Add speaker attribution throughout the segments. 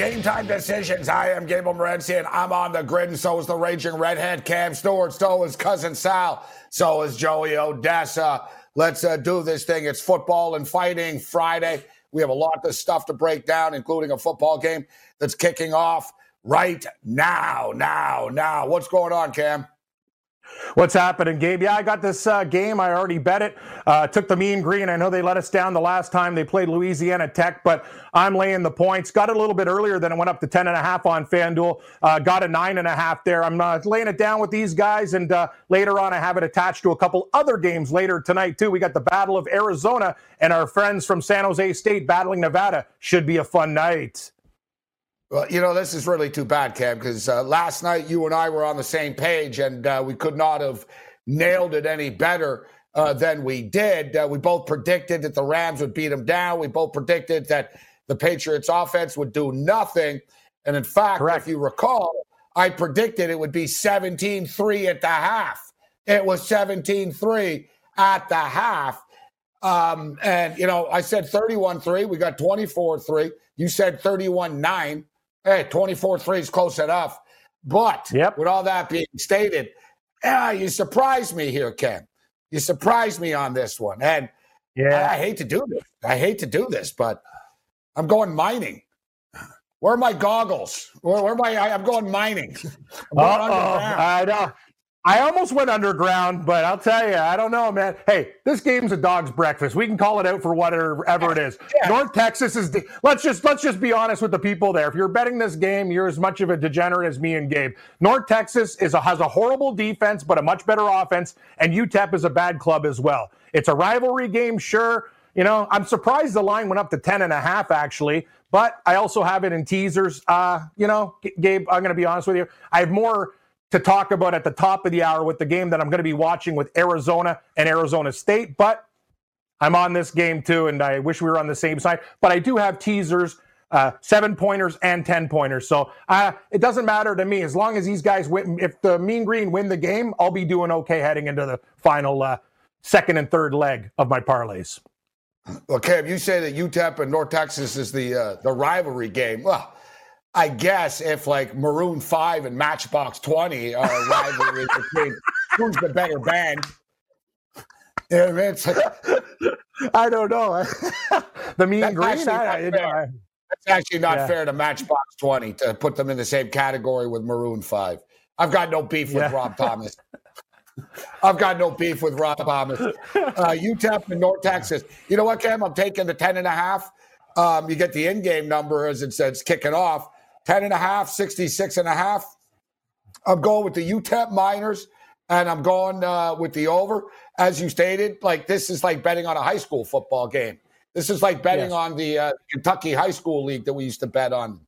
Speaker 1: Game Time Decisions. I am Gabriel Morency, and I'm on the grid, and so is the Raging Redhead Cam Stewart. So is Cousin Sal. So is Joey Odessa. Let's uh, do this thing. It's football and fighting Friday. We have a lot of stuff to break down, including a football game that's kicking off right now. Now, now. What's going on, Cam?
Speaker 2: What's happening, Gabe? Yeah, I got this uh, game. I already bet it. Uh, took the mean green. I know they let us down the last time they played Louisiana Tech, but I'm laying the points. Got it a little bit earlier than it went up to 10.5 on FanDuel. Uh, got a 9.5 there. I'm uh, laying it down with these guys, and uh, later on, I have it attached to a couple other games later tonight, too. We got the Battle of Arizona and our friends from San Jose State battling Nevada. Should be a fun night.
Speaker 1: Well, you know, this is really too bad, Cam, because uh, last night you and I were on the same page and uh, we could not have nailed it any better uh, than we did. Uh, we both predicted that the Rams would beat them down. We both predicted that the Patriots offense would do nothing. And in fact,
Speaker 2: Correct.
Speaker 1: if you recall, I predicted it would be 17 3 at the half. It was 17 3 at the half. Um, and, you know, I said 31 3. We got 24 3. You said 31 9. Hey, 24 3 is close enough. But
Speaker 2: Yep.
Speaker 1: with all that being stated, yeah, you surprised me here, Ken. You surprised me on this one. And I, I hate to do this. I hate to do this, but I'm going mining. Where are my goggles? Where, where am I? I'm going mining. I'm going.
Speaker 2: I know. I almost went underground, but I'll tell you, I don't know, man. Hey, this game's a dog's breakfast. We can call it out for whatever it is.
Speaker 1: Yeah.
Speaker 2: North Texas is. De- let's just let's just be honest with the people there. If you're betting this game, you're as much of a degenerate as me and Gabe. North Texas is a, has a horrible defense, but a much better offense, and UTEP is a bad club as well. It's a rivalry game, sure. You know, I'm surprised the line went up to 10 and a half, actually, but I also have it in teasers. Uh, you know, Gabe, I'm going to be honest with you. I have more to talk about at the top of the hour with the game that I'm going to be watching with Arizona and Arizona State, but I'm on this game too, and I wish we were on the same side. But I do have teasers, uh, seven pointers and 10 pointers. So uh, it doesn't matter to me. As long as these guys win, if the Mean Green win the game, I'll be doing okay heading into the final uh, second and third leg of my parlays.
Speaker 1: Well, Cam, you say that UTEP and North Texas is the uh, the rivalry game. Well, I guess if like Maroon Five and Matchbox Twenty are a rivalry between who's the better band. You know I mean? It's, like,
Speaker 2: I don't know. the Mean
Speaker 1: That's
Speaker 2: Green, I, I,
Speaker 1: fair.
Speaker 2: I,
Speaker 1: it's actually not
Speaker 2: Yeah.
Speaker 1: fair to Matchbox Twenty to put them in the same category with Maroon Five. I've got no beef with
Speaker 2: Yeah.
Speaker 1: Rob Thomas. I've got no beef with Rob Thomas. Uh, UTEP and North Texas. You know what, Cam? I'm taking the 10 and a half. Um, you get the in-game number as it says kicking off. 10 and a half, 66 and a half. I'm going with the UTEP Miners and I'm going uh, with the over. As you stated, like this is like betting on a high school football game. This is like betting
Speaker 2: Yes.
Speaker 1: on the uh, Kentucky High School League that we used to bet on,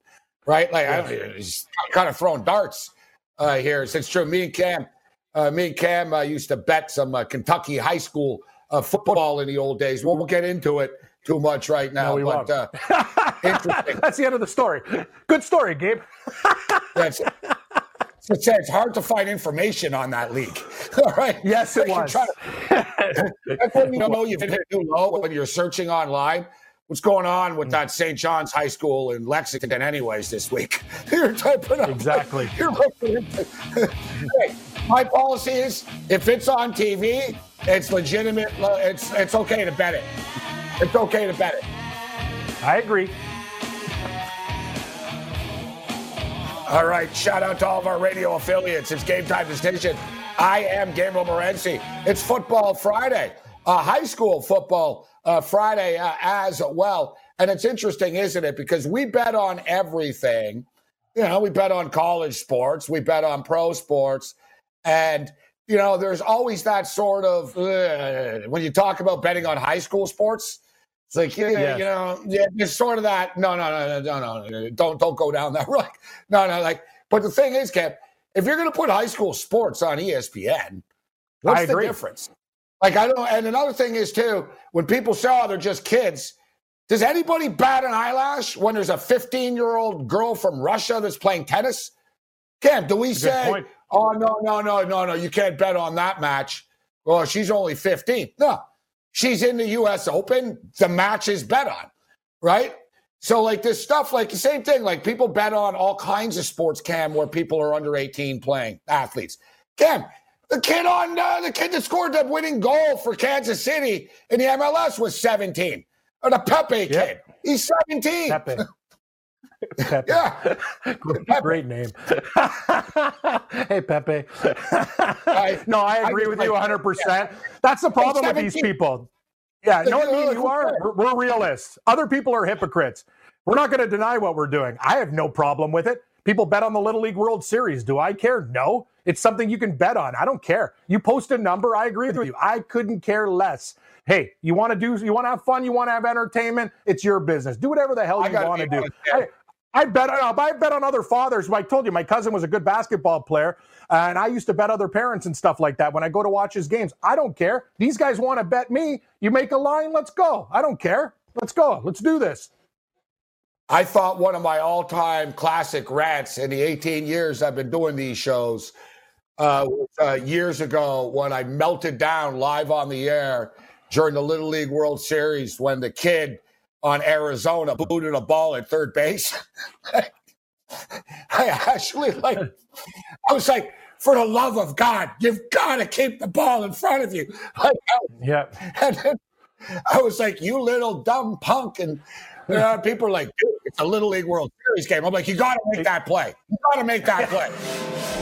Speaker 1: right? Like I, it's kind of throwing darts uh, here. It's true. Me and Cam, uh, me and Cam uh, used to bet some uh, Kentucky high school uh, football in the old days. Well, We won't get into it too much right now,
Speaker 2: No, we
Speaker 1: but
Speaker 2: won't.
Speaker 1: uh, interesting.
Speaker 2: That's the end of the story. Good story, Gabe.
Speaker 1: That's, it's, it's hard to find information on that leak. All right.
Speaker 2: Yes, it was.
Speaker 1: to- That's when you know you've hit a new low when you're searching online. What's going on with that St. John's High School in Lexington, anyways, this week? You're typing up.
Speaker 2: Exactly.
Speaker 1: You're looking Hey, my policy is if it's on TV, it's legitimate. It's it's okay to bet it. It's okay to bet it.
Speaker 2: I agree.
Speaker 1: All right, shout out to all of our radio affiliates. It's Game Time Decision. I am Gabriel Morency. It's Football Friday, uh, high school football uh, Friday uh, as well. And it's interesting, isn't it? Because we bet on everything. You know, we bet on college sports, we bet on pro sports, and you know, there's always that sort of uh, when you talk about betting on high school sports. It's like yeah, yes. you know, yeah, there's sort of that. No, no, no, no, no, no, don't don't go down that road. No, no, like. But the thing is, Kev, if you're going to put high school sports on ESPN, what's the difference? Like I don't. And another thing is too, when people say oh, they're just kids. Does anybody bat an eyelash when there's a 15 year old girl from Russia that's playing tennis? Cam, do we say, oh, no, no, no, no, no, you can't bet on that match? Well, she's only 15. No, she's in the U.S. Open. The match is bet on, right? So, like this stuff, like the same thing, like people bet on all kinds of sports, Cam, where people are under 18 playing athletes. Cam, the kid on uh, the kid that scored the winning goal for Kansas City in the MLS was 17. Or the Pepe yep. kid. He's 17.
Speaker 2: Pepe. Pepe. Yeah. Great, Pepe. great name. hey, Pepe. I, no, I agree I with you 100%. Yeah. That's the problem with these people. Yeah, no, I mean, you are. We're, we're realists. Other people are hypocrites. We're not going to deny what we're doing. I have no problem with it. People bet on the Little League World Series. Do I care? No. It's something you can bet on. I don't care. You post a number, I agree with you. I couldn't care less. Hey, you want to do you want to have fun, you want to have entertainment, it's your business. Do whatever the hell you want to do. I, I bet on I bet on other fathers. I told you my cousin was a good basketball player, and I used to bet other parents and stuff like that when I go to watch his games. I don't care. These guys want to bet me. You make a line, let's go. I don't care. Let's go. Let's do this.
Speaker 1: I thought one of my all-time classic rants in the 18 years I've been doing these shows uh, uh, years ago when I melted down live on the air during the Little League World Series when the kid on Arizona booted a ball at third base. I actually like, I was like, for the love of God, you've got to keep the ball in front of you. Like,
Speaker 2: yeah.
Speaker 1: And then I was like, you little dumb punk. And uh, people are like, dude, it's a Little League World Series game. I'm like, you got to make that play. You got to make that play.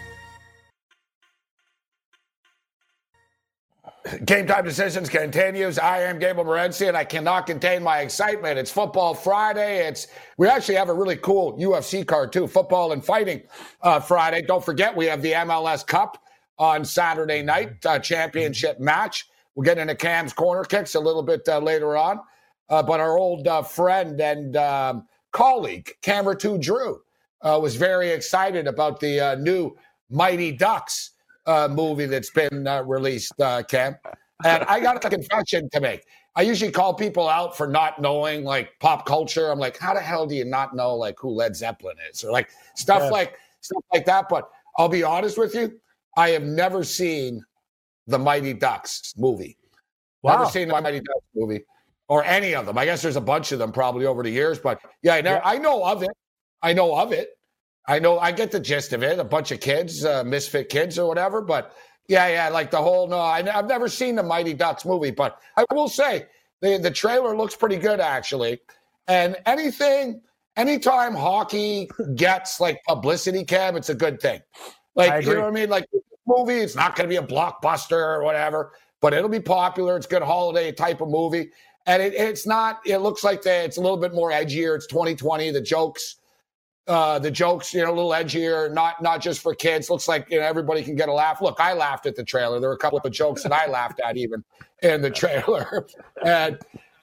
Speaker 1: Game time decisions continues. I am Gabriel Morency, and I cannot contain my excitement. It's Football Friday. It's we actually have a really cool UFC card too, football and fighting uh, Friday. Don't forget we have the MLS Cup on Saturday night uh, championship match. We'll get into Cam's corner kicks a little bit uh, later on, uh, but our old uh, friend and um, colleague Camera Two Drew uh, was very excited about the new Mighty Ducks uh, movie that's been uh, released, uh, Cam. And I got a confession to make. I usually call people out for not knowing like pop culture. I'm like, how the hell do you not know like who Led Zeppelin is or like stuff yes. like stuff like that? But I'll be honest with you, I have never seen the Mighty Ducks movie. Wow. Never seen the Mighty Ducks movie or any of them. I guess there's a bunch of them probably over the years, but yeah, I, never, yeah. I know of it. I know of it. I know I get the gist of it. A bunch of kids, uh, misfit kids or whatever. But yeah, yeah, like the whole no. I, have never seen the Mighty Ducks movie, but I will say the the trailer looks pretty good actually. And anything, anytime hockey gets like publicity, cam, it's a good thing. Like you know what I mean? Like movie, it's not going to be a blockbuster or whatever, but it'll be popular. It's a good holiday type of movie. And it, it's not, it looks like the, it's a little bit more edgier. It's 2020. The jokes uh, the jokes, you know, a little edgier, not not just for kids. Looks like you know everybody can get a laugh. Look, I laughed at the trailer. There were a couple of jokes that I laughed at even in the trailer, and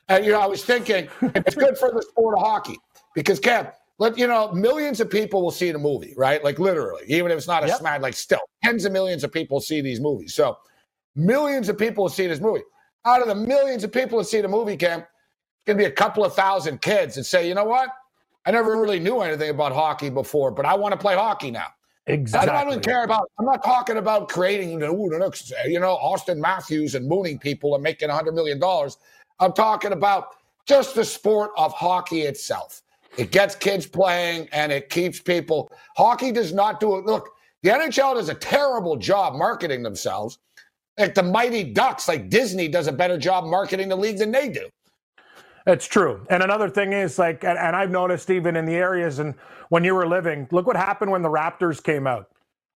Speaker 1: and you know I was thinking it's good for the sport of hockey because Kev, let you know millions of people will see the movie, right? Like literally, even if it's not a yep. smash, like still tens of millions of people see these movies. So millions of people will see this movie. Out of the millions of people that see the movie, Cam, it's gonna be a couple of thousand kids that say, you know what? I never really knew anything about hockey before, but I want to play hockey now.
Speaker 2: Exactly.
Speaker 1: I don't care about. I'm not talking about creating, the uh, you know, Auston Matthews and mooning people and making 100 million dollars. I'm talking about just the sport of hockey itself. It gets kids playing and it keeps people. Hockey does not do it. Look, the NHL does a terrible job marketing themselves. Like the Mighty Ducks, like Disney does a better job marketing the league than they do.
Speaker 2: It's true. And another thing is like, and, and I've noticed even in the areas and when you were living, look what happened when the Raptors came out.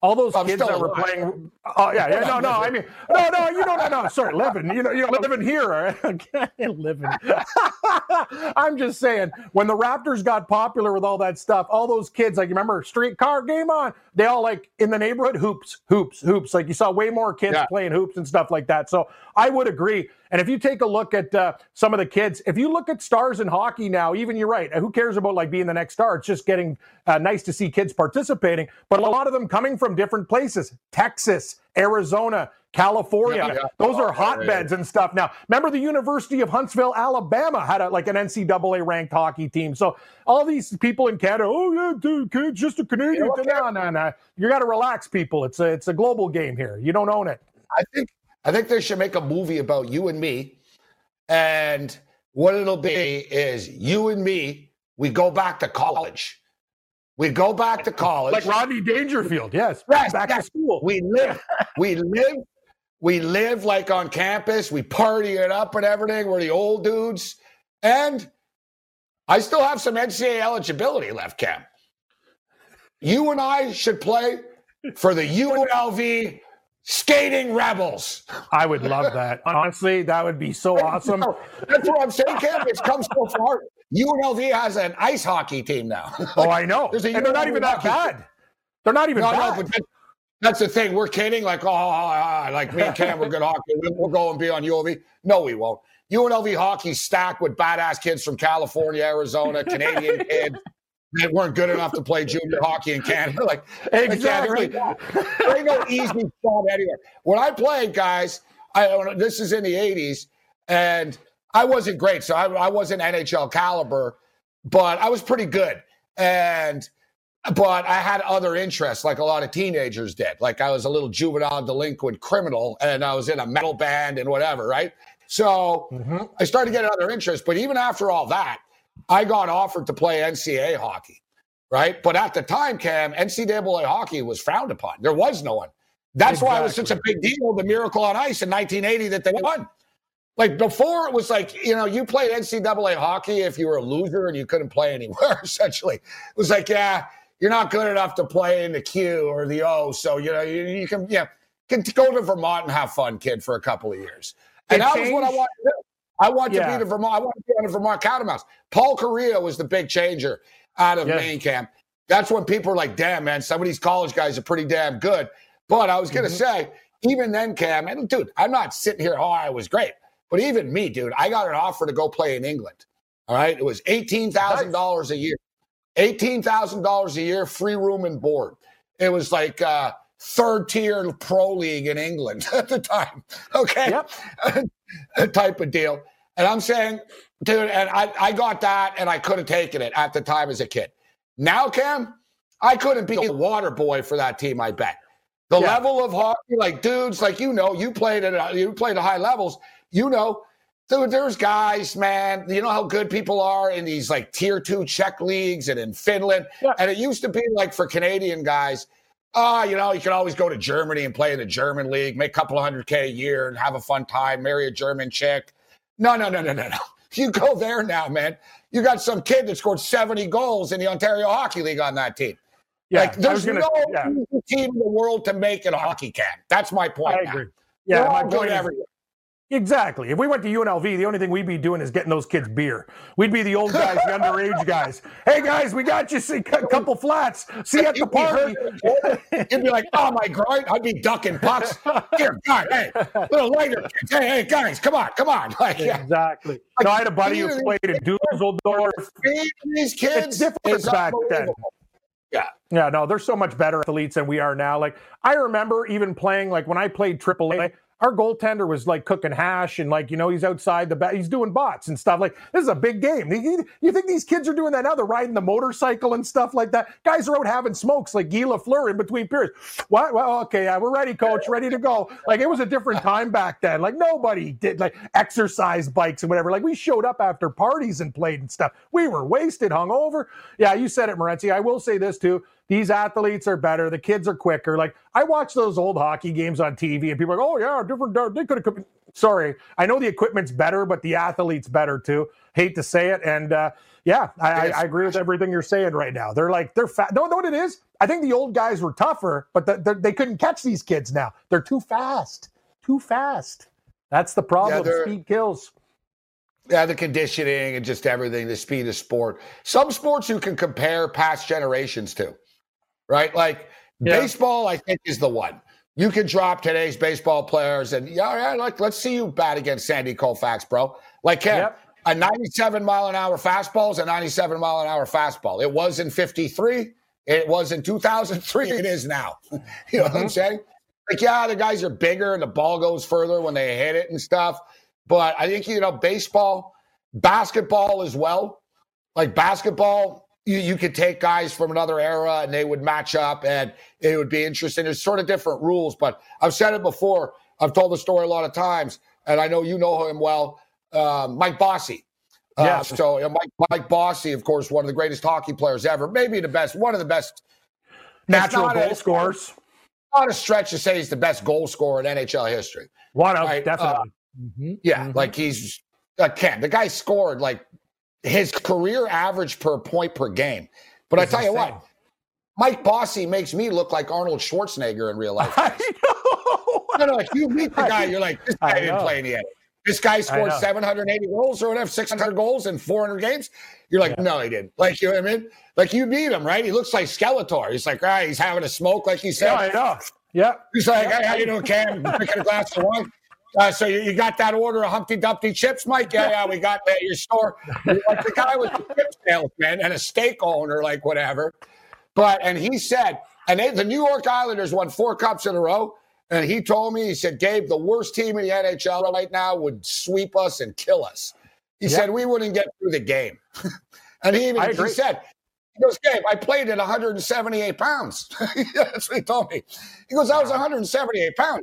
Speaker 2: All those I'm kids that were playing. Oh yeah, yeah, no, no. I mean, no, no. You don't. No, no. Sorry, living. You know, you're living here. living. I'm just saying, when the Raptors got popular with all that stuff, all those kids, like you remember, streetcar game on. They all like in the neighborhood hoops, hoops, hoops. Like you saw way more kids yeah. playing hoops and stuff like that. So I would agree. And if you take a look at uh, some of the kids, if you look at stars in hockey now, even you're right. Who cares about like being the next star? It's just getting uh, nice to see kids participating. But a lot of them coming from different places: Texas, Arizona, California. Yeah, yeah. Those are hotbeds and stuff. Now, remember the University of Huntsville, Alabama had a, like an NCAA ranked hockey team. So all these people in Canada, oh yeah, dude, kid's just a Canadian. You no, no, no. You got to relax, people. It's a it's a global game here. You don't own it.
Speaker 1: I think I think they should make a movie about you and me. And what it'll be is you and me, we go back to college. We go back to college.
Speaker 2: Like Rodney Dangerfield, yes. Yes, back yes. to school.
Speaker 1: We live, we live, we live like on campus. We party it up and everything. We're the old dudes. And I still have some NCAA eligibility left, Cam. You and I should play for the UNLV skating rebels.
Speaker 2: I would love that. Honestly, that would be so awesome.
Speaker 1: That's what I'm saying, Cam. It's come so far. UNLV has an ice hockey team now.
Speaker 2: oh, I know. and they're not even that bad. Team. They're not even no, bad. No,
Speaker 1: that's the thing. We're kidding. Like, oh, oh, oh, oh like me and Cam, we're good hockey. We'll go and be on UNLV. No, we won't. UNLV hockey stacked with badass kids from California, Arizona, Canadian kids that weren't good enough to play junior hockey in Canada. Like exactly, there ain't no easy spot anywhere. When I played, guys, I this is in the '80s, and I wasn't great, so I, I wasn't NHL caliber, but I was pretty good, and but I had other interests, like a lot of teenagers did. Like I was a little juvenile delinquent criminal, and I was in a metal band and whatever, right? So mm-hmm. I started getting other interests. But even after all that, I got offered to play NCAA hockey, right? But at the time, Cam, NCAA hockey was frowned upon. There was no one. That's exactly. why it was such a big deal, the Miracle on Ice in 1980 that they won. Like before, it was like, you know, you played NCAA hockey if you were a loser and you couldn't play anywhere, essentially. It was like, yeah, you're not good enough to play in the Q or the O. So, you know, you, you can, yeah, can go to Vermont and have fun, kid, for a couple of years. And it that changed. was what I wanted to do. I want yeah. to be the Vermont. I want to be on the Vermont Catamounts. Paul Kariya was the big changer out of yes. Maine camp. That's when people were like, "Damn, man, some of these college guys are pretty damn good." But I was gonna mm-hmm. say, even then, Cam, and dude, I'm not sitting here. Oh, I was great. But even me, dude, I got an offer to go play in England. All right, it was eighteen thousand dollars a year. Eighteen thousand dollars a year, free room and board. It was like. uh third tier pro league in England at the time. Okay. Yep. type of deal. And I'm saying, dude, and I, I got that and I could have taken it at the time as a kid. Now, Cam, I couldn't be a water boy for that team, I bet. The yeah. level of hockey, like dudes, like you know, you played at you played at high levels. You know, dude, there's guys, man. You know how good people are in these like tier two Czech leagues and in Finland. Yeah. And it used to be like for Canadian guys, ah, you know, you can always go to Germany and play in the German league, make a couple of hundred K a year and have a fun time, marry a German chick. No, no, no, no, no, no. You go there now, man. You got some kid that scored 70 goals in the Ontario Hockey League on that team. Yeah, like, there's gonna, no yeah. team in the world to make it a hockey can. That's my point. I agree. Now.
Speaker 2: Yeah, my point is, Exactly. If we went to UNLV, the only thing we'd be doing is getting those kids beer. We'd be the old guys, the underage guys. Hey guys, we got you See a couple flats. See you at the party.
Speaker 1: You'd be like, "Oh my god!" I'd be ducking pucks. Here, God, hey, little lighter. Hey, hey, guys, come on, come on.
Speaker 2: Like, exactly. Like, no, I had a buddy who played in Dusseldorf.
Speaker 1: These kids,
Speaker 2: it's different back then.
Speaker 1: Yeah.
Speaker 2: Yeah, no, they're so much better athletes than we are now. Like I remember even playing like when I played AAA, our goaltender was like cooking hash and like you know he's outside the bat he's doing bots and stuff like this is a big game. You think these kids are doing that now? They're riding the motorcycle and stuff like that? Guys are out having smokes like Guy Lafleur in between periods. What well okay yeah, we're ready coach ready to go. Like it was a different time back then. Like nobody did like exercise bikes and whatever. Like we showed up after parties and played and stuff. We were wasted hungover yeah you said it Morency I will say this too these athletes are better. The kids are quicker. Like I watch those old hockey games on TV, and people are like, "Oh yeah, different. They could have." Sorry, I know the equipment's better, but the athlete's better too. Hate to say it, and uh, yeah, I, I, agree with everything you're saying right now. They're like they're fat. No, know what it is? I think the old guys were tougher, but the, the, they couldn't catch these kids now. They're too fast. Too fast. That's the problem. Yeah, Speed kills.
Speaker 1: Yeah, the conditioning and just everything, the speed of sport. Some sports you can compare past generations to, right? Like yeah. baseball, I think, is the one. You can drop today's baseball players and yeah, yeah, like let's see you bat against Sandy Koufax, bro. Like yep. a 97 mile an hour fastball is a 97 mile an hour fastball. It was in 53. It was in 2003. It is now. you know mm-hmm. what I'm mm-hmm. saying? Like, yeah, the guys are bigger and the ball goes further when they hit it and stuff. But I think, you know, baseball, basketball as well. Like basketball, you, you could take guys from another era and they would match up and it would be interesting. There's sort of different rules, but I've said it before. I've told the story a lot of times, and I know you know him well. Uh, Mike Bossy. Uh, yes. So uh, Mike, Mike Bossy, of course, one of the greatest hockey players ever, maybe the best, one of the best
Speaker 2: natural goal a, scorers.
Speaker 1: Not a stretch to say he's the best goal scorer in NHL history.
Speaker 2: One of right? definitely.
Speaker 1: Mm-hmm. Yeah, mm-hmm. like he's Ken. The guy scored like his career average per point per game. But it's I tell insane. you what, Mike Bossy makes me look like Arnold Schwarzenegger in real life. I know. no, no, like you meet the guy, you're like, this guy didn't play the. This guy scored 780 goals or whatever, 600 goals in 400 games. You're like, yeah. no, he didn't. Like, you know what I mean? Like, you meet him, right? He looks like Skeletor. He's like, ah, he's having a smoke, like he said.
Speaker 2: Yeah, I know. Yeah.
Speaker 1: He's like, hey, how you doing, Cam? Drinking a glass of wine. Uh, so you, you, got that order of Humpty Dumpty chips, Mike? Yeah, yeah, we got that at your store. like the guy was a chip salesman and a steak owner, like whatever. But and he said, and they, the New York Islanders won four cups in a row. And he told me, he said, Gabe, the worst team in the NHL right now would sweep us and kill us. He yep. said we wouldn't get through the game. and he even he said, he goes, Gabe, I played at 178 pounds. That's what he told me. He goes, I was 178 pounds.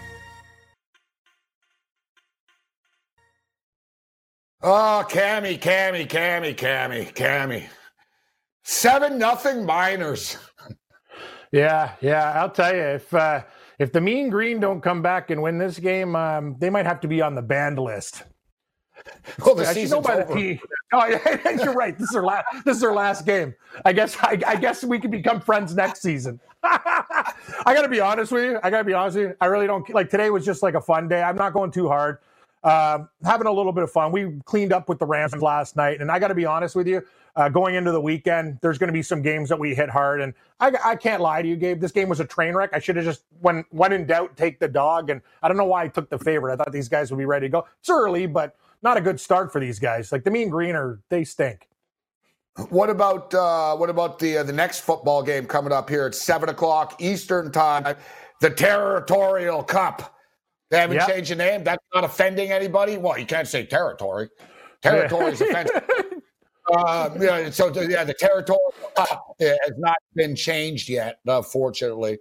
Speaker 1: Oh, Cammy, Cammy, Cammy, Cammy, Cammy. Seven nothing miners.
Speaker 2: yeah, yeah. I'll tell you if uh, if the Mean Green don't come back and win this game, um, they might have to be on the banned list.
Speaker 1: Well, the season's over.
Speaker 2: The oh, yeah, you're right. This is our last. This is our last game. I guess. I, I guess we can become friends next season. I got to be honest with you. I got to be honest with you. I really don't like. Today was just like a fun day. I'm not going too hard. Uh, having a little bit of fun. We cleaned up with the Rams last night, and I got to be honest with you. Uh, going into the weekend, there's going to be some games that we hit hard, and I, I can't lie to you, Gabe. This game was a train wreck. I should have just, when when in doubt, take the dog. And I don't know why I took the favorite. I thought these guys would be ready to go. It's early, but not a good start for these guys. Like the Mean Green are, they stink.
Speaker 1: What about uh, what about the uh, the next football game coming up here at seven o'clock Eastern time? The Territorial Cup. They haven't yep. changed the name. That's not offending anybody. Well, you can't say territory. Territory is offensive. uh, yeah, so yeah, the territory has not been changed yet, uh, fortunately.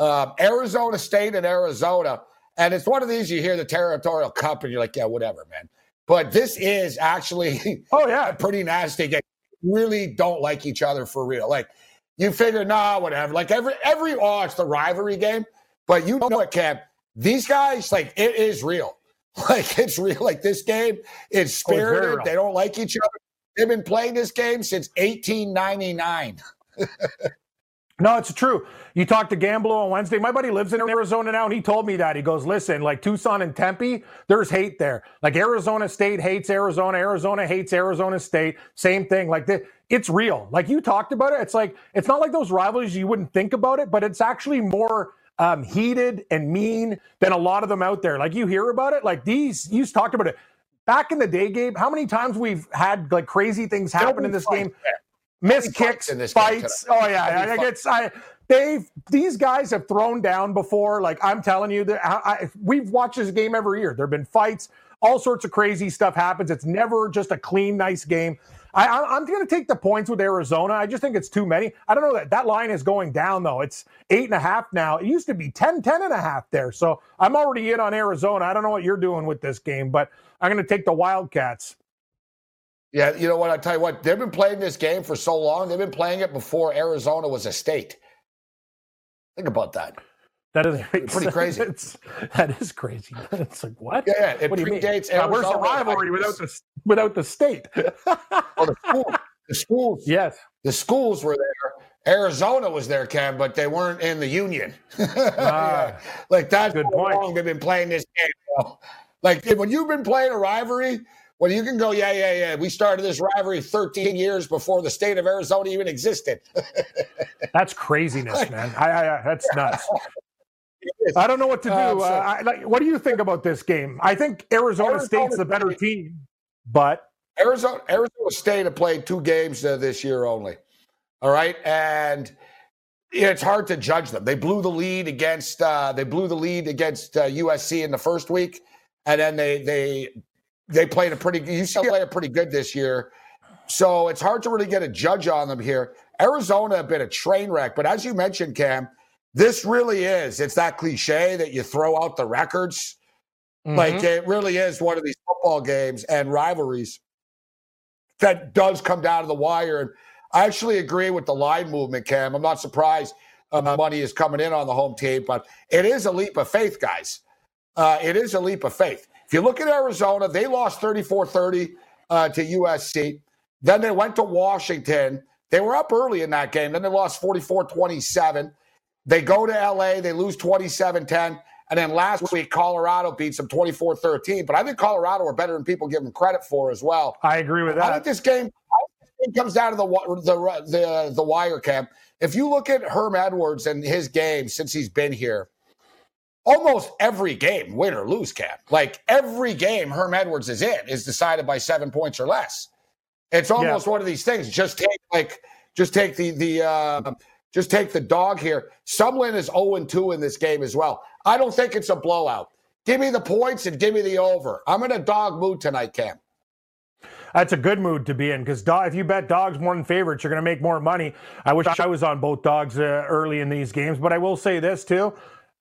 Speaker 1: Uh, Arizona State and Arizona, and it's one of these you hear the territorial cup, and you're like, yeah, whatever, man. But this is actually,
Speaker 2: oh yeah,
Speaker 1: pretty nasty. They really don't like each other for real. Like you figure, nah, whatever. Like every every oh, it's the rivalry game, but you know what, Cap? These guys, like, it is real. Like, it's real. Like, this game is oh, spirited. Oh, they don't like each other. They've been playing this game since 1899.
Speaker 2: No, it's true. You talked to Gamblo on Wednesday. My buddy lives in Arizona now, and he told me that. He goes, listen, like Tucson and Tempe, there's hate there. Like Arizona State hates Arizona, Arizona hates Arizona State. Same thing. Like the, it's real. Like you talked about it. It's like it's not like those rivalries you wouldn't think about it, but it's actually more um, heated and mean than a lot of them out there. Like you hear about it, like these, you talked about it back in the day, Gabe. How many times we've had like crazy things happen in this game? Miss kicks, fights. Oh yeah, I, I guess I they've these guys have thrown down before. Like I'm telling you, that I, I, we've watched this game every year. There've been fights, all sorts of crazy stuff happens. It's never just a clean, nice game. I, am going to take the points with Arizona. I just think it's too many. I don't know that that line is going down though. It's eight and a half now. It used to be 10, 10 and a half there. So I'm already in on Arizona. I don't know what you're doing with this game, but I'm going to take the Wildcats.
Speaker 1: Yeah, you know what? I tell you what, they've been playing this game for so long. They've been playing it before Arizona was a state. Think about that.
Speaker 2: That is
Speaker 1: pretty crazy.
Speaker 2: that is crazy. It's like what?
Speaker 1: Yeah, yeah. It
Speaker 2: what
Speaker 1: mean?
Speaker 2: Uh, where's the rivalry without the without the state?
Speaker 1: well, the, school, the schools.
Speaker 2: Yes,
Speaker 1: the schools were there. Arizona was there, Cam, but they weren't in the union. yeah. Like that's
Speaker 2: good
Speaker 1: how
Speaker 2: point.
Speaker 1: long they've been playing this game. Bro. Like when you've been playing a rivalry, well, you can go, yeah, yeah, yeah. We started this rivalry 13 years before the state of Arizona even existed.
Speaker 2: that's craziness, man. I, I, that's nuts. I don't know what to do. Um, uh, I, like, what do you think about this game? I think Arizona, Arizona State's the better team, but
Speaker 1: Arizona Arizona State have played two games uh, this year only. All right, and it's hard to judge them. They blew the lead against uh, they blew the lead against uh, USC in the first week, and then they they they played a pretty UCLA are pretty good this year. So it's hard to really get a judge on them here. Arizona have been a train wreck, but as you mentioned, Cam, this really is. It's that cliche that you throw out the records. Mm-hmm. Like it really is one of these football games and rivalries that does come down to the wire. And I actually agree with the line movement, Cam. I'm not surprised uh, money is coming in on the home team, but it is a leap of faith, guys. Uh, it is a leap of faith. If you look at Arizona, they lost 34 30 uh, to USC. Then they went to Washington. They were up early in that game. Then they lost 44 27. They go to LA, they lose 27 10. And then last week, Colorado beats them 24 13. But I think Colorado are better than people give them credit for as well.
Speaker 2: I agree with that.
Speaker 1: I think this game, it comes down to the, the, the, the wire camp. If you look at Herm Edwards and his game since he's been here, almost every game, win or lose, cap. Like every game Herm Edwards is in is decided by seven points or less. It's almost yeah. one of these things. Just take like, just take the the uh, just take the dog here. Sumlin is 0 2 in this game as well. I don't think it's a blowout. Give me the points and give me the over. I'm in a dog mood tonight, Cam.
Speaker 2: That's a good mood to be in because if you bet dogs more than favorites, you're going to make more money. I wish I was on both dogs uh, early in these games, but I will say this too.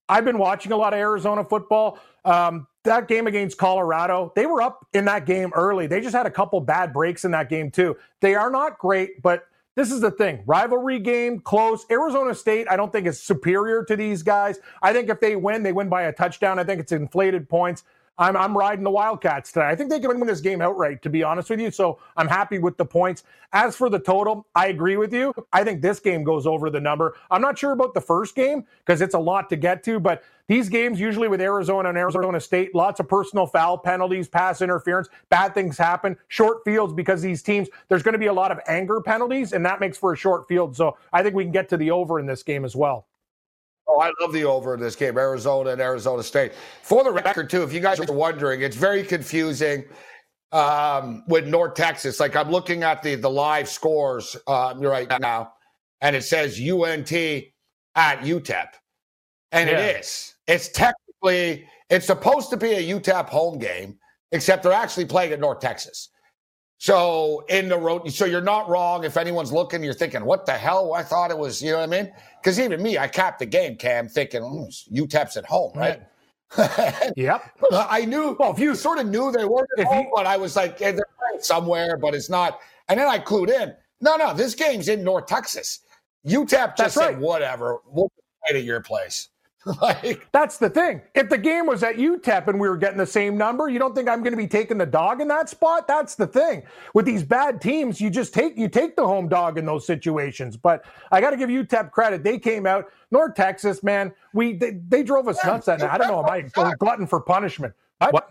Speaker 2: I've been watching a lot of Arizona football. Um, that game against Colorado, they were up in that game early. They just had a couple bad breaks in that game too. They are not great, but this is the thing rivalry game, close. Arizona State, I don't think is superior to these guys. I think if they win, they win by a touchdown. I think it's inflated points. I'm, I'm riding the Wildcats today. I think they can win this game outright, to be honest with you. So I'm happy with the points. As for the total, I agree with you. I think this game goes over the number. I'm not sure about the first game because it's a lot to get to, but these games, usually with Arizona and Arizona State, lots of personal foul penalties, pass interference, bad things happen, short fields because these teams, there's going to be a lot of anger penalties, and that makes for a short field. So I think we can get to the over in this game as well.
Speaker 1: Oh, I love the over in this game, Arizona and Arizona State. For the record, too, if you guys are wondering, it's very confusing um, with North Texas. Like I'm looking at the the live scores uh, right now, and it says UNT at UTEP, and yeah. it is. It's technically it's supposed to be a UTEP home game, except they're actually playing at North Texas. So in the road, so you're not wrong. If anyone's looking, you're thinking, "What the hell?" I thought it was, you know what I mean? Because even me, I capped the game, Cam, thinking mm, UTEP's at home, right?
Speaker 2: yep.
Speaker 1: I knew. Well, if you sort of knew they weren't at home, you, but I was like, they're somewhere, but it's not. And then I clued in. No, no, this game's in North Texas. UTEP just right. said, "Whatever, we'll play at your place."
Speaker 2: like that's the thing. If the game was at UTEP and we were getting the same number, you don't think I'm going to be taking the dog in that spot? That's the thing. With these bad teams, you just take you take the home dog in those situations. But I got to give UTEP credit. They came out North Texas, man. We they, they drove us yeah, nuts that night. I don't know. Am I a glutton for punishment?
Speaker 1: What?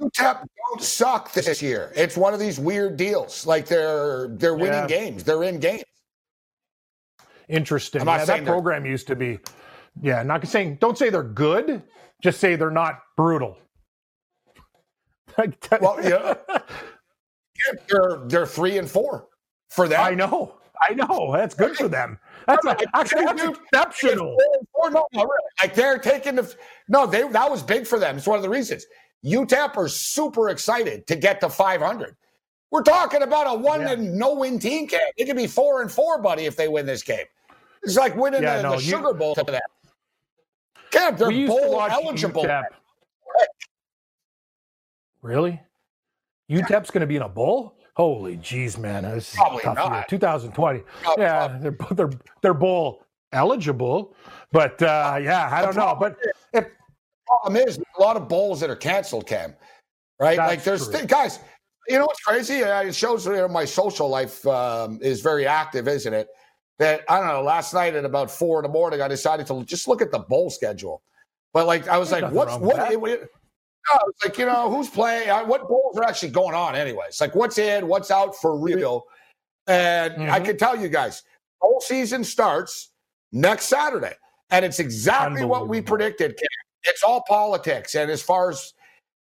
Speaker 1: UTEP don't suck this year. It's one of these weird deals. Like they're they're winning yeah. games. They're in games.
Speaker 2: Interesting. Yeah, that program used to be yeah, not saying don't say they're good, just say they're not brutal.
Speaker 1: well, yeah. they're they're three and four for that.
Speaker 2: I know. I know. That's good for them. That's a, actually that's exceptional.
Speaker 1: Four, no, no, really. Like they're taking the no, they that was big for them. It's one of the reasons. UTEP are super excited to get to 500. We're talking about a one yeah. and no win team camp. It could be four and four, buddy, if they win this game. It's like winning yeah, the, no, the you, Sugar Bowl to them. Camp, they're bowl eligible. UTEP.
Speaker 2: Really? UTEP's going to be in a bowl? Holy jeez, man! This
Speaker 1: Probably tough not.
Speaker 2: Year. 2020. Probably yeah, not. they're they're they're bowl eligible, but uh, yeah, I don't know. But if
Speaker 1: problem is a lot of bowls that are canceled, Cam. Right? like there's th- guys. You know what's crazy? It shows you know, my social life um, is very active, isn't it? That I don't know. Last night at about four in the morning, I decided to just look at the bowl schedule. But like, I was There's like, "What's what?" It, it, no, it's like you know who's playing, what bowls are actually going on, anyways. Like, what's in, what's out for real, and mm-hmm. I can tell you guys, bowl season starts next Saturday, and it's exactly what we predicted. It's all politics, and as far as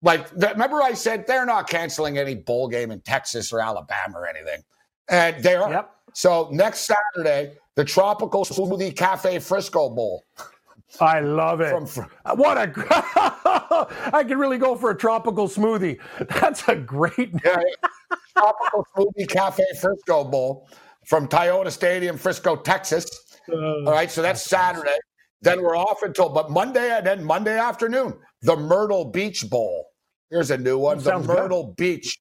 Speaker 1: like, remember I said they're not canceling any bowl game in Texas or Alabama or anything, and they are. Yep. So next Saturday, the Tropical Smoothie Cafe Frisco Bowl.
Speaker 2: I love it. From, uh, what a! I could really go for a tropical smoothie. That's a great. Yeah,
Speaker 1: tropical smoothie cafe Frisco Bowl from Toyota Stadium, Frisco, Texas. Uh, All right, so that's Saturday. Then we're off until but Monday and then Monday afternoon, the Myrtle Beach Bowl. Here's a new one: the Myrtle good. Beach,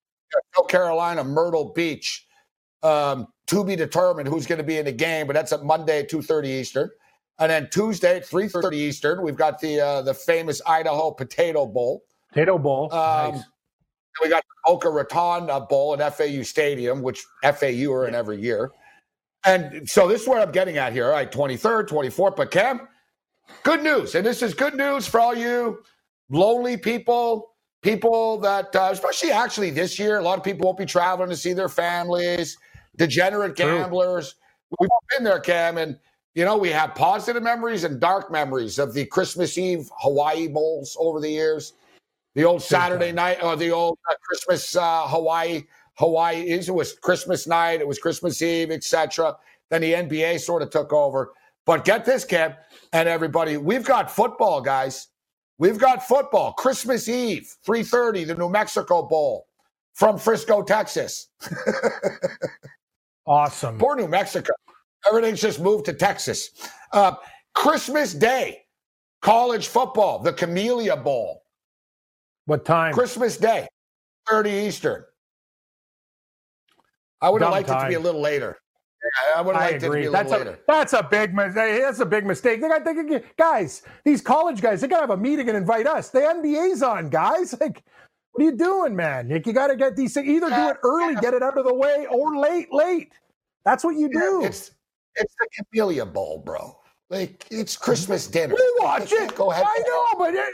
Speaker 1: North Carolina, Myrtle Beach. Um, to be determined who's going to be in the game, but that's at Monday at two thirty Eastern. And then Tuesday at 3:30 Eastern, we've got the uh, the famous Idaho Potato Bowl.
Speaker 2: Potato Bowl. Um, nice.
Speaker 1: We got the Boca Raton uh, Bowl at FAU Stadium, which FAU are in every year. And so this is where I'm getting at here. All right, 23rd, 24th. But Cam, good news. And this is good news for all you lonely people, people that, uh, especially actually this year, a lot of people won't be traveling to see their families, degenerate gamblers. True. We've been there, Cam. And you know, we have positive memories and dark memories of the Christmas Eve Hawaii bowls over the years. The old Saturday night or the old uh, Christmas uh, Hawaii Hawaii is it was Christmas night, it was Christmas Eve, etc. Then the NBA sort of took over. But get this, Kev, and everybody, we've got football, guys. We've got football. Christmas Eve, 3:30, the New Mexico Bowl from Frisco, Texas.
Speaker 2: awesome.
Speaker 1: Poor New Mexico. Everything's just moved to Texas. Uh, Christmas Day, college football, the Camellia Bowl.
Speaker 2: What time?
Speaker 1: Christmas Day, 30 Eastern. I would have liked time. it to be a little later. I would have liked agree. it to be a
Speaker 2: that's
Speaker 1: little a, later.
Speaker 2: That's a big mistake. That's a big mistake. They got to guys, these college guys, they got to have a meeting and invite us. The NBA's on, guys. Like, what are you doing, man? Like, you got to get these things. Either do it early, get it out of the way, or late, late. That's what you do.
Speaker 1: It's, it's the Camellia Bowl, bro. Like it's Christmas dinner.
Speaker 2: We watch it. Go ahead. I know, but it,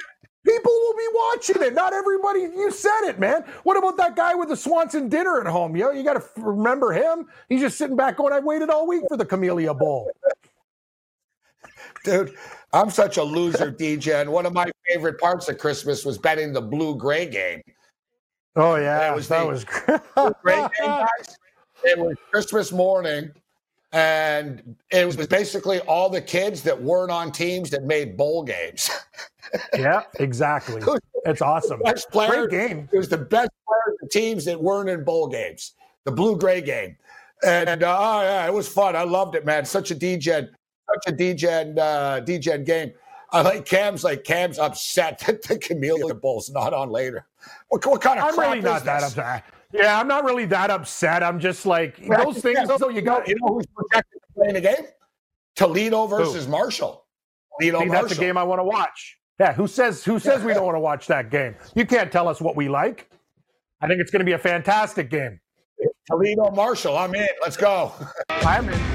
Speaker 2: people will be watching it. Not everybody. You said it, man. What about that guy with the Swanson dinner at home? Yo, you got to remember him. He's just sitting back going, "I waited all week for the Camellia Bowl."
Speaker 1: Dude, I'm such a loser, DJ. And one of my favorite parts of Christmas was betting the blue gray game.
Speaker 2: Oh yeah, it was that the, was
Speaker 1: great game. It was Christmas morning and it was basically all the kids that weren't on teams that made bowl games.
Speaker 2: yeah, exactly. It's awesome.
Speaker 1: Best player, Great game. It was the best players of teams that weren't in bowl games, the blue gray game. And uh, oh yeah, it was fun. I loved it, man. Such a DGen, such a DGen, uh, DGen game. I like Cam's like Cam's upset that the Camellia Bowl's not on later. What, what kind of
Speaker 2: I'm really not that upset. Yeah, I'm not really that upset. I'm just like yeah, those things. Yeah,
Speaker 1: so you got you know who's projected to play in the game? Toledo versus Who? Marshall.
Speaker 2: Toledo See, Marshall. That's a game I want to watch. Yeah, who says who says we don't want to watch that game? You can't tell us what we like. I think it's going to be a fantastic game.
Speaker 1: Toledo Marshall, I'm in. Let's go.
Speaker 2: I'm in.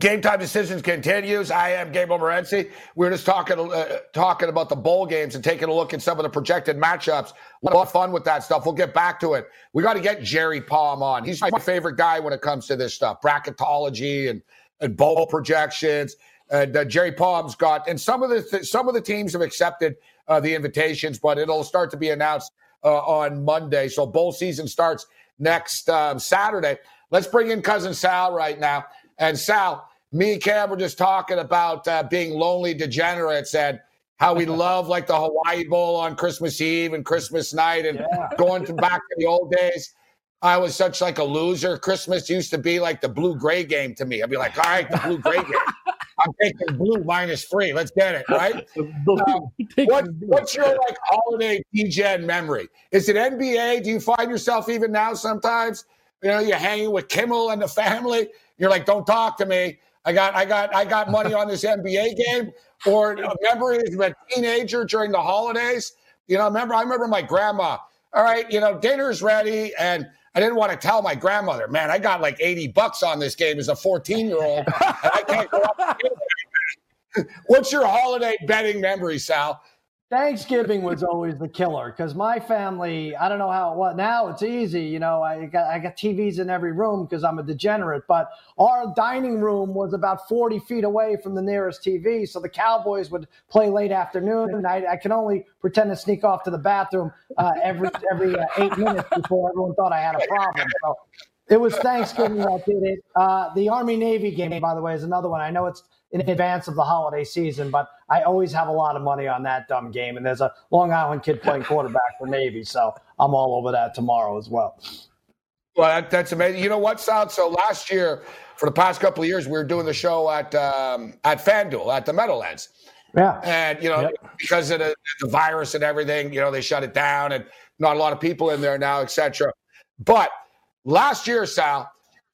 Speaker 1: Game time decisions continues. I am Gabriel Morency. We are just talking uh, talking about the bowl games and taking a look at some of the projected matchups. A lot of fun with that stuff. We'll get back to it. We got to get Jerry Palm on. He's my favorite guy when it comes to this stuff, bracketology and and bowl projections. And uh, Jerry Palm's got, and some of the th- some of the teams have accepted uh, the invitations, but it'll start to be announced uh, on Monday. So bowl season starts next um, Saturday. Let's bring in cousin Sal right now. And Sal, me and Cam were just talking about uh, being lonely degenerates and how we love like the Hawaii Bowl on Christmas Eve and Christmas night and yeah. going to back to the old days. I was such like a loser. Christmas used to be like the blue gray game to me. I'd be like, all right, the blue gray game. I'm taking blue minus three. Let's get it, right? Um, what, what's your like holiday DGen memory? Is it NBA? Do you find yourself even now sometimes? You know, you're hanging with Kimmel and the family. You're like, don't talk to me. I got, I got, I got money on this NBA game. Or memories of a teenager during the holidays. You know, remember, I remember my grandma. All right, you know, dinner's ready, and I didn't want to tell my grandmother, man, I got like 80 bucks on this game as a 14 year old, and I can't go up. What's your holiday betting memory, Sal?
Speaker 3: Thanksgiving was always the killer because my family, I don't know how it was. Now it's easy. You know, I got, I got TVs in every room because I'm a degenerate, but our dining room was about 40 feet away from the nearest TV. So the Cowboys would play late afternoon and I, I can only pretend to sneak off to the bathroom uh, every, every uh, eight minutes before everyone thought I had a problem. So it was Thanksgiving that did it. Uh, the Army Navy game, by the way, is another one. I know it's in advance of the holiday season, but I always have a lot of money on that dumb game. And there's a Long Island kid playing quarterback for Navy, so I'm all over that tomorrow as well.
Speaker 1: Well, that, that's amazing. You know what, Sal? So last year, for the past couple of years, we were doing the show at um, at FanDuel at the Meadowlands.
Speaker 3: Yeah.
Speaker 1: And, you know, yep. because of the, the virus and everything, you know, they shut it down and not a lot of people in there now, etc. But last year, Sal,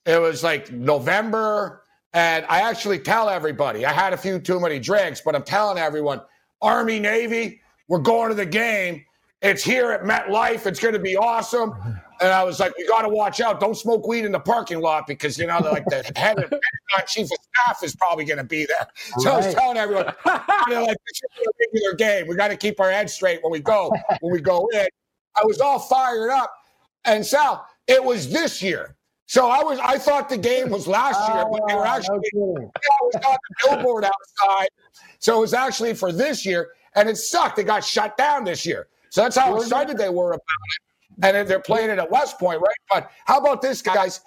Speaker 1: it was like November, and I actually tell everybody, I had a few too many drinks, but I'm telling everyone, Army, Navy, we're going to the game. It's here at MetLife. It's going to be awesome. And I was like, we got to watch out. Don't smoke weed in the parking lot because, you know, like the head of chief of staff is probably going to be there. So right. I was telling everyone, like, this is a regular game. We got to keep our heads straight when we go, when we go in. I was all fired up. And Sal, it was this year. So I was I thought the game was last year, but they were oh, actually okay. I was on the billboard outside. So it was actually for this year, and it sucked. It got shut down this year. So that's how excited they were about it. And they're playing it at West Point, right? But how about this, guys?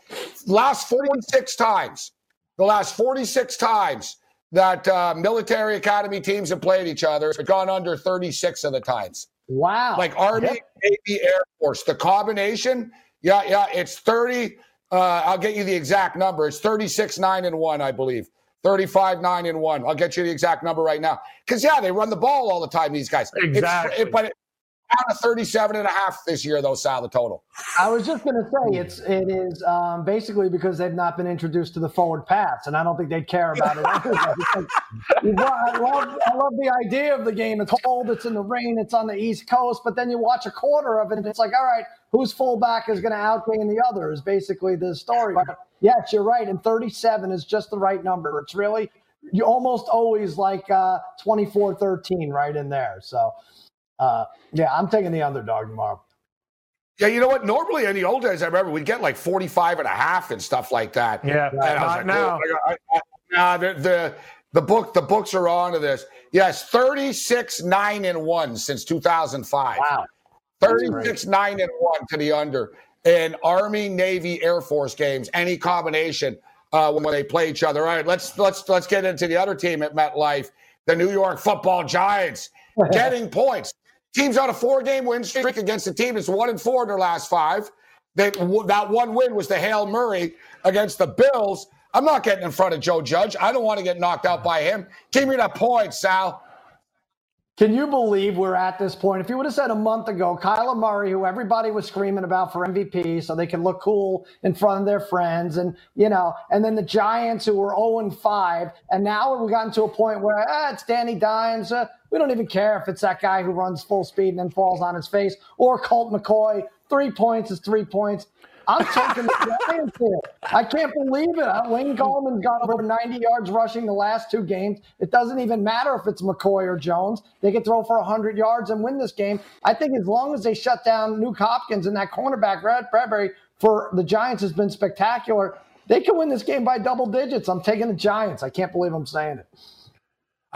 Speaker 1: Last 46 times, the last 46 times that uh, military academy teams have played each other, it's gone under 36 of the times.
Speaker 3: Wow.
Speaker 1: Like Army, yep. Navy, Air Force. The combination, yeah, yeah, it's 30 uh, I'll get you the exact number. It's 36, 9, and 1, I believe. 35, 9, and 1. I'll get you the exact number right now. Because, yeah, they run the ball all the time, these guys.
Speaker 2: Exactly.
Speaker 1: It, but it, down to 37 and a half this year, though, Sal, the total.
Speaker 3: I was just going to say it's it is um, basically because they've not been introduced to the forward pass, and I don't think they'd care about it. I love I love the idea of the game. It's cold, it's in the rain, it's on the East Coast, but then you watch a quarter of it, and it's like, all right, whose fullback is going to outgain the other is basically the story. But yes, you're right, and 37 is just the right number. It's really you almost always like uh, 24-13 right in there. So. Uh, yeah, I'm taking the underdog tomorrow.
Speaker 1: Yeah, you know what? Normally in the old days, I remember we'd get like 45 and a half and stuff like that.
Speaker 2: Yeah,
Speaker 1: and I was like, now. Oh, nah, the, the, the book the books are on to this. Yes, 36 9 and 1 since 2005.
Speaker 3: Wow.
Speaker 1: 36 9 and 1 to the under in Army, Navy, Air Force games, any combination uh, when they play each other. All right, let's let's let's get into the other team at MetLife, the New York Football Giants, getting points. Teams on a four game win streak against a team that's one and four in their last five. That, that one win was the Hail Murray against the Bills. I'm not getting in front of Joe Judge. I don't want to get knocked out by him. Give me the points, Sal.
Speaker 3: Can you believe we're at this point? If you would have said a month ago, Kyler Murray, who everybody was screaming about for MVP, so they can look cool in front of their friends, and you know, and then the Giants, who were 0 and 5, and now we've gotten to a point where ah, it's Danny Dimes. Uh, we don't even care if it's that guy who runs full speed and then falls on his face, or Colt McCoy. Three points is three points. I'm taking the Giants here. I can't believe it. Uh, Wayne Gallman's got over 90 yards rushing the last two games. It doesn't even matter if it's McCoy or Jones. They can throw for 100 yards and win this game. I think as long as they shut down Nuk Hopkins and that cornerback, Red Bradberry, for the Giants has been spectacular. They can win this game by double digits. I'm taking the Giants. I can't believe I'm saying it.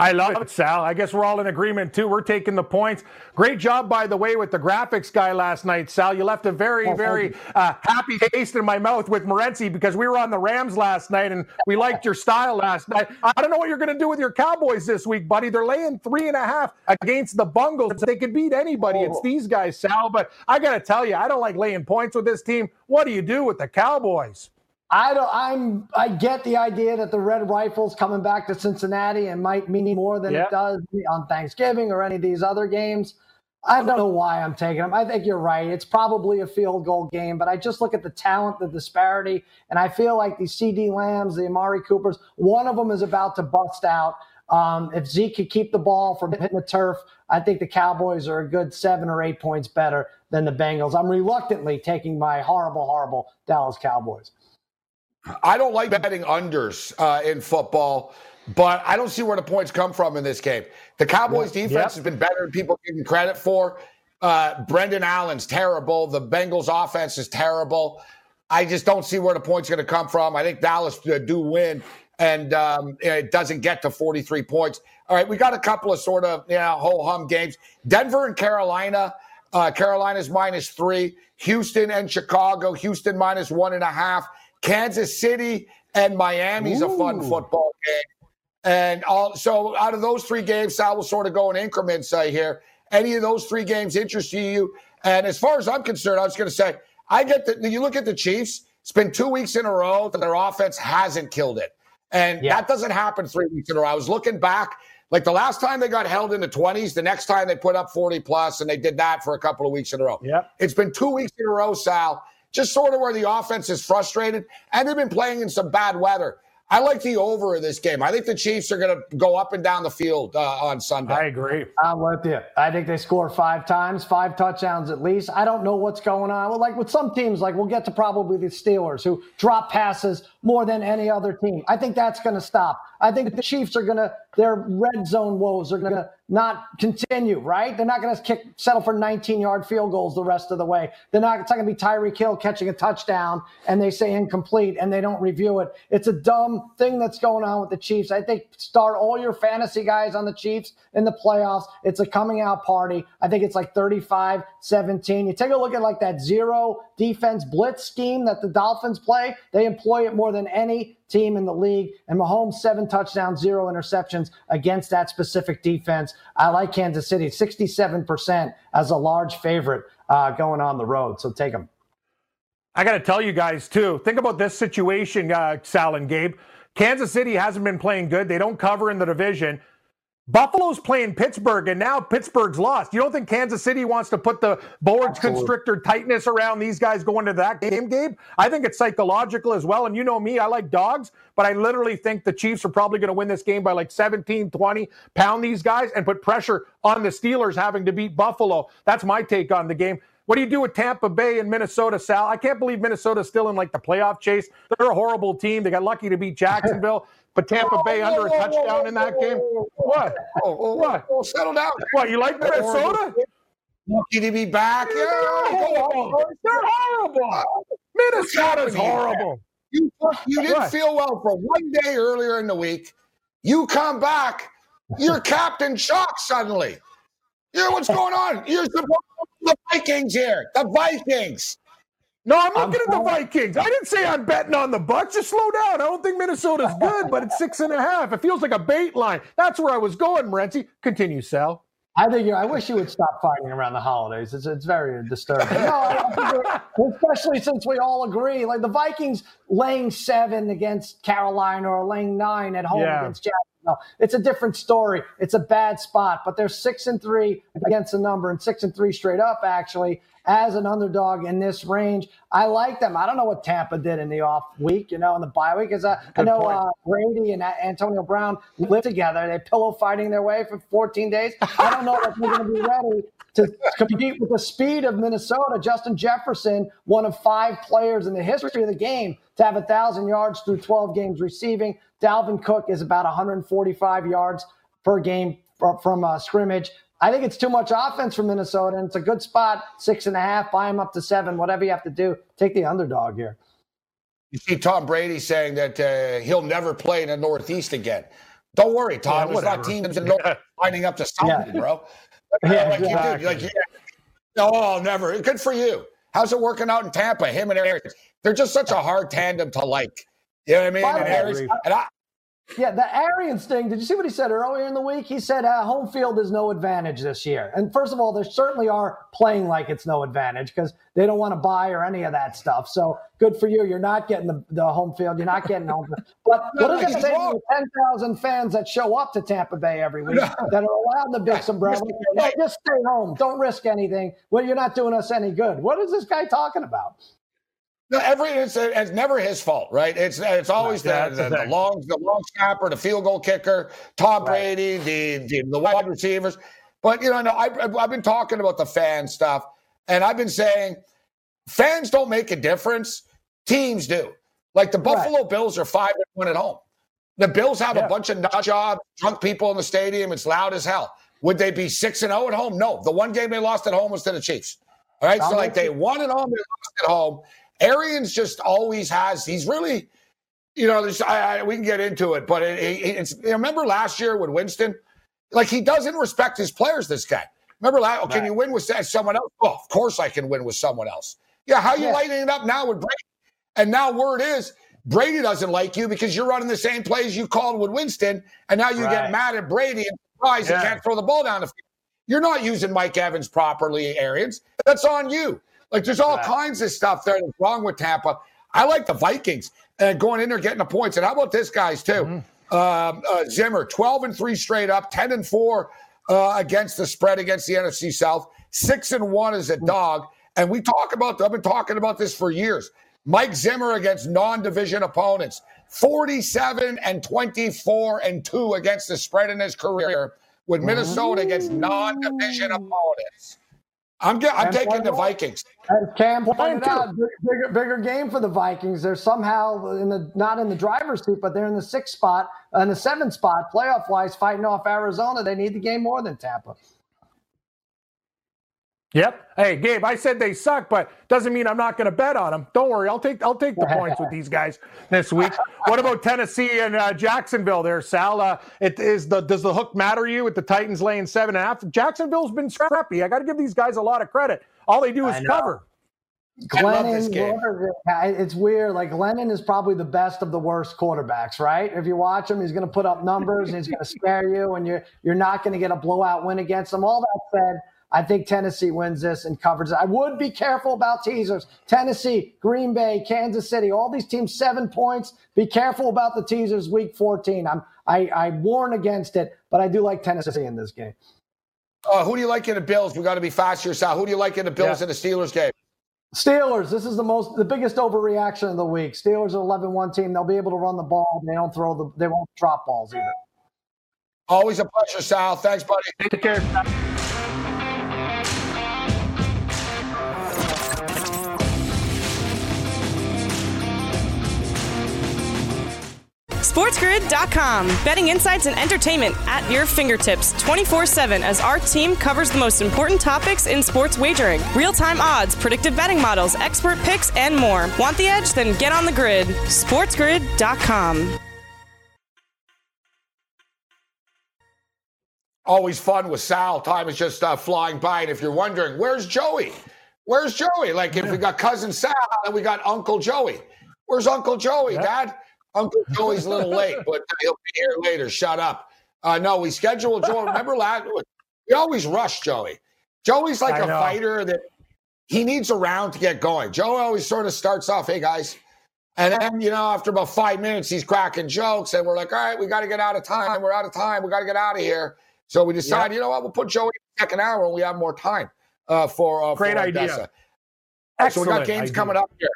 Speaker 2: I love it, Sal. I guess we're all in agreement too. We're taking the points. Great job, by the way, with the graphics guy last night, Sal. You left a very, oh, very uh, happy taste in my mouth with Morency because we were on the Rams last night and we liked your style last night. I don't know what you're going to do with your Cowboys this week, buddy. They're laying three and a half against the Bungles. They could beat anybody. It's oh. these guys, Sal. But I got to tell you, I don't like laying points with this team. What do you do with the Cowboys?
Speaker 3: I don't. I'm. I get the idea that the Red Rifles coming back to Cincinnati and might mean more than yep. it does on Thanksgiving or any of these other games. I don't know why I'm taking them. I think you're right. It's probably a field goal game, but I just look at the talent, the disparity, and I feel like the CeeDee Lambs, the Amari Coopers, one of them is about to bust out. Um, if Zeke could keep the ball from hitting the turf, I think the Cowboys are a good seven or eight points better than the Bengals. I'm reluctantly taking my horrible, horrible Dallas Cowboys.
Speaker 1: I don't like betting unders uh, in football, but I don't see where the points come from in this game. The Cowboys' defense yep. has been better than people give credit for. Uh, Brandon Allen's terrible. The Bengals' offense is terrible. I just don't see where the points are going to come from. I think Dallas uh, do win, and um, it doesn't get to 43 points. All right, we got a couple of sort of you know whole hum games. Denver and Carolina. Uh, Carolina's minus three. Houston and Chicago. Houston minus one and a half. Kansas City and Miami's Ooh. a fun football game. And all, so out of those three games, I will sort of go in increments uh, here. Any of those three games interest you? And as far as I'm concerned, I was going to say, I get that you look at the Chiefs, it's been two weeks in a row that their offense hasn't killed it. And yeah. that doesn't happen three weeks in a row. I was looking back, like the last time they got held in the 20s, the next time they put up 40 plus, and they did that for a couple of weeks in a row.
Speaker 2: Yep.
Speaker 1: It's been two weeks in a row, Sal just sort of where the offense is frustrated, and they've been playing in some bad weather. I like the over of this game. I think the Chiefs are going to go up and down the field uh, on Sunday. I
Speaker 2: agree.
Speaker 3: I'm with you. I think they score five times, five touchdowns at least. I don't know what's going on. Well, like with some teams, like we'll get to probably the Steelers who drop passes more than any other team. I think that's going to stop. I think the Chiefs are going to, their red zone woes are going to not continue, right? They're not going to kick, settle for 19 yard field goals the rest of the way. They're not, it's not going to be Tyreek Hill catching a touchdown and they say incomplete and they don't review it. It's a dumb thing that's going on with the Chiefs. I think start all your fantasy guys on the Chiefs in the playoffs. It's a coming out party. I think it's like 35 17. You take a look at like that zero defense blitz scheme that the Dolphins play. They employ it more than any team in the league. And Mahomes, seven touchdowns, zero interceptions against that specific defense. I like Kansas City, 67% as a large favorite uh, going on the road. So take them.
Speaker 2: I got to tell you guys, too, think about this situation, uh, Sal and Gabe. Kansas City hasn't been playing good. They don't cover in the division. Buffalo's playing Pittsburgh, and now Pittsburgh's lost. You don't think Kansas City wants to put the boa constrictor tightness around these guys going to that game, Gabe? I think it's psychological as well. And you know me, I like dogs, but I literally think the Chiefs are probably going to win this game by like 17, 20, pound these guys and put pressure on the Steelers having to beat Buffalo. That's my take on the game. What do you do with Tampa Bay and Minnesota, Sal? I can't believe Minnesota's still in like the playoff chase. They're a horrible team. They got lucky to beat Jacksonville. But Tampa Bay under a touchdown in that game. What?
Speaker 1: Oh, oh, oh, What? Oh, settle down.
Speaker 2: What? You like Minnesota?
Speaker 1: Lucky to be back. Yeah,
Speaker 2: They're horrible. Minnesota's horrible.
Speaker 1: You, you didn't what? feel well for one day earlier in the week. You come back, you're Captain Shock suddenly. You know what's going on? You're supposed to the Vikings here. The Vikings.
Speaker 2: No, I'm looking I'm at the Vikings. I didn't say I'm betting on the Bucs. Just slow down. I don't think Minnesota's good, but it's six and a half. It feels like a bait line. That's where I was going, Morency. Continue, Sal.
Speaker 3: I think you I wish you would stop fighting around the holidays. It's, it's very disturbing. No, especially since we all agree, like the Vikings laying seven against Carolina or laying nine at home yeah. against No, it's a different story. It's a bad spot, but they're six and three against the number and six and three straight up, actually, as an underdog in this range. I like them. I don't know what Tampa did in the off week, you know, in the bye week. Because I, I know uh, Brady and Antonio Brown lived together. They pillow fighting their way for 14 days. I don't know if they're going to be ready to compete with the speed of Minnesota. Justin Jefferson, one of five players in the history of the game to have a 1,000 yards through 12 games receiving. Dalvin Cook is about 145 yards per game from a scrimmage. I think it's too much offense for Minnesota, and it's a good spot. Six and a half, buy him up to seven, whatever you have to do. Take the underdog here.
Speaker 1: You see Tom Brady saying that uh, he'll never play in the Northeast again. Don't worry, Tom. Yeah, There's not teams in the North lining up to something, yeah. bro. Yeah, like exactly. you do. Like, yeah. Oh, never. Good for you. How's it working out in Tampa? Him and Arians. They're just such a hard tandem to like. You know what I mean? And, Arians, and I,
Speaker 3: yeah, the Arians thing. Did you see what he said earlier in the week? He said uh, home field is no advantage this year. And first of all, they certainly are playing like it's no advantage because they don't want to buy or any of that stuff. So good for you. You're not getting the, the home field. You're not getting home. Field. But what does it say to the 10,000 fans that show up to Tampa Bay every week that are allowed in the big? Hey, just stay home. Don't risk anything. Well, you're not doing us any good. What is this guy talking about?
Speaker 1: No, every it's, uh, it's never his fault, right? It's it's always the, the, the, long the long snapper, the field goal kicker, Tom right. Brady, the, the the wide receivers. But you know, no, I, I've been talking about the fan stuff, and I've been saying fans don't make a difference. Teams do. Like the Buffalo right. Bills are five and one at home. The Bills have yeah. a bunch of nut job, drunk people in the stadium. It's loud as hell. Would they be six and zero oh at home? No. The one game they lost at home was to the Chiefs. All right, so like they won at home, they lost at home. Arians just always has. He's really, you know, I, I, we can get into it, but it, it, it's. remember last year with Winston, like he doesn't respect his players. This guy. Remember last? Oh, can you win with someone else? Oh, of course I can win with someone else. Yeah, how are you yeah. lighting it up now with Brady? And now word is Brady doesn't like you because you're running the same plays you called with Winston, and now you right. get mad at Brady and surprised yeah. he can't throw the ball down the field. You're not using Mike Evans properly, Arians. That's on you. Like there's all kinds of stuff there that's wrong with Tampa. I like the Vikings and going in there getting the points. And how about this guys too? Mm-hmm. Um, uh, Zimmer, 12 and three straight up, 10 and four uh, against the spread against the NFC South, six and one as a mm. dog. And we talk about, I've been talking about this for years. Mike Zimmer against non-division opponents, 47 and 24 and two against the spread in his career with Minnesota against non-division opponents. I'm get, I'm taking the Vikings.
Speaker 3: As Cam pointed out, bigger, bigger game for the Vikings. They're somehow in the not in the driver's seat, but they're in the sixth spot and the seventh spot, playoff wise, fighting off Arizona. They need the game more than Tampa.
Speaker 2: Yep. Hey, Gabe, I said they suck, but doesn't mean I'm not going to bet on them. Don't worry, I'll take I'll take the points with these guys this week. What about Tennessee and uh, Jacksonville? There, Sal. Uh, it is the does the hook matter to you with the Titans laying seven and a half? Jacksonville's been scrappy. I got to give these guys a lot of credit. All they do is cover.
Speaker 3: Glennon, it's weird. Like Glennon is probably the best of the worst quarterbacks, right? If you watch him, he's going to put up numbers and he's going to scare you, and you're you're not going to get a blowout win against him. All that said I think Tennessee wins this and covers it. I would be careful about teasers. Tennessee, Green Bay, Kansas City, all these teams seven points. Be careful about the teasers week 14. I'm I, I warn against it, but I do like Tennessee in this game.
Speaker 1: Uh, who do you like in the Bills? We got to be fast yourself. Who do you like in the Bills yeah. and the Steelers game?
Speaker 3: Steelers, this is the most the biggest overreaction of the week. Steelers are 11-1 team. They'll be able to run the ball. They don't throw the they won't drop balls either.
Speaker 1: Always a pleasure, Sal. Thanks, buddy.
Speaker 2: Take care.
Speaker 4: SportsGrid.com. Betting insights and entertainment at your fingertips 24 7 as our team covers the most important topics in sports wagering real time odds, predictive betting models, expert picks, and more. Want the edge? Then get on the grid. SportsGrid.com.
Speaker 1: Always fun with Sal. Time is just uh, flying by. And if you're wondering, where's Joey? Where's Joey? Like, if we got cousin Sal and we got Uncle Joey. Where's Uncle Joey, Dad? Uncle Joey's a little late, but he'll be here later. Shut up. Uh, no, we scheduled Joey. Remember last? We always rush Joey. Joey's like I a know. fighter that he needs a round to get going. Joey always sort of starts off, "Hey guys, And then, you know, after about five minutes, he's cracking jokes, and we're like, all right, we got to get out of time. We're out of time. We got to get out of here. So we decide, you know what, we'll put Joey in the second hour when we have more time uh, for uh,
Speaker 2: Great
Speaker 1: for
Speaker 2: idea.
Speaker 1: Odessa.
Speaker 2: Excellent
Speaker 1: So we got games
Speaker 2: idea.
Speaker 1: coming up here.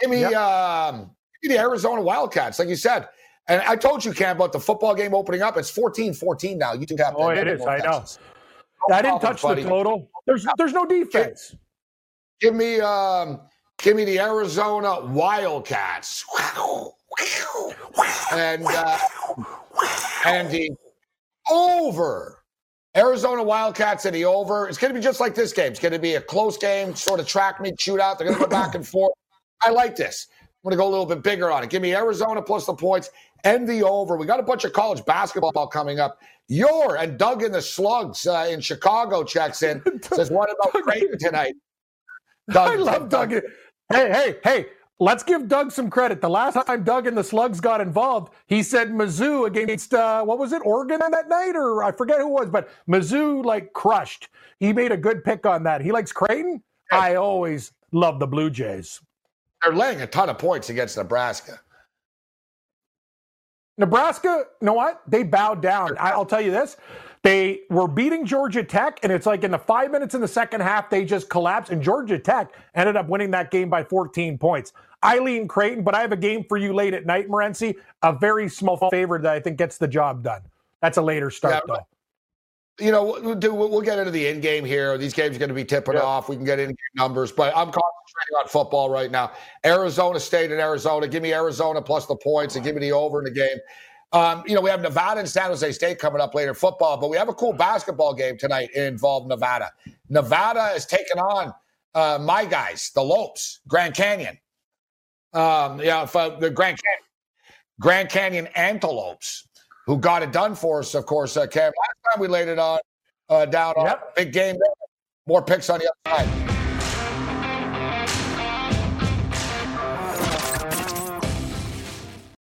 Speaker 1: Give me,
Speaker 2: Yep.
Speaker 1: um, the Arizona Wildcats, like you said. And I told you, Cam, about the football game opening up. It's 14-14 now. You two have
Speaker 2: Oh, it is. I know. I didn't touch
Speaker 1: buddy.
Speaker 2: the total. There's there's no defense.
Speaker 1: Give me, um, give me the Arizona Wildcats. And uh, and the over. Arizona Wildcats and the over. It's going to be just like this game. It's going to be a close game, sort of track meet shootout. They're going to go back and forth. I like this. I'm going to go a little bit bigger on it. Give me Arizona plus the points and the over. We got a bunch of college basketball coming up. Your and Doug in the Slugs uh, in Chicago checks in. Says, what about Creighton tonight? Doug,
Speaker 2: I love Doug. Hey, hey, hey. Let's give Doug some credit. The last time Doug and the Slugs got involved, he said Mizzou against uh, what was it, Oregon that night, or I forget who it was, but Mizzou like crushed. He made a good pick on that. He likes Creighton. I always love the Blue Jays.
Speaker 1: They're laying a ton of points against Nebraska.
Speaker 2: Nebraska, you know what? They bowed down. I'll tell you this. They were beating Georgia Tech, and it's like in the five minutes in the second half, they just collapsed, and Georgia Tech ended up winning that game by 14 points. Eileen Creighton, but I have a game for you late at night, Morency. A very small favorite that I think gets the job done. That's a later start,
Speaker 1: Yeah,
Speaker 2: though.
Speaker 1: You know, we'll, do, we'll we'll get into the in game here. These games are going to be tipping
Speaker 2: Yeah.
Speaker 1: off. We can get in numbers, but I'm concentrating on football right now. Arizona State and Arizona. Give me Arizona plus the points and give me the over in the game. Um, you know, we have Nevada and San Jose State coming up later football, but we have a cool basketball game tonight involved Nevada. Nevada is taking on uh, my guys, the Lopes, Grand Canyon. Um, yeah, uh, the Grand Canyon, Grand Canyon Antelopes, who got it done for us, of course. Uh, Cam, last time we laid it on uh, down on
Speaker 2: Yep.
Speaker 1: big game. More picks on the other side.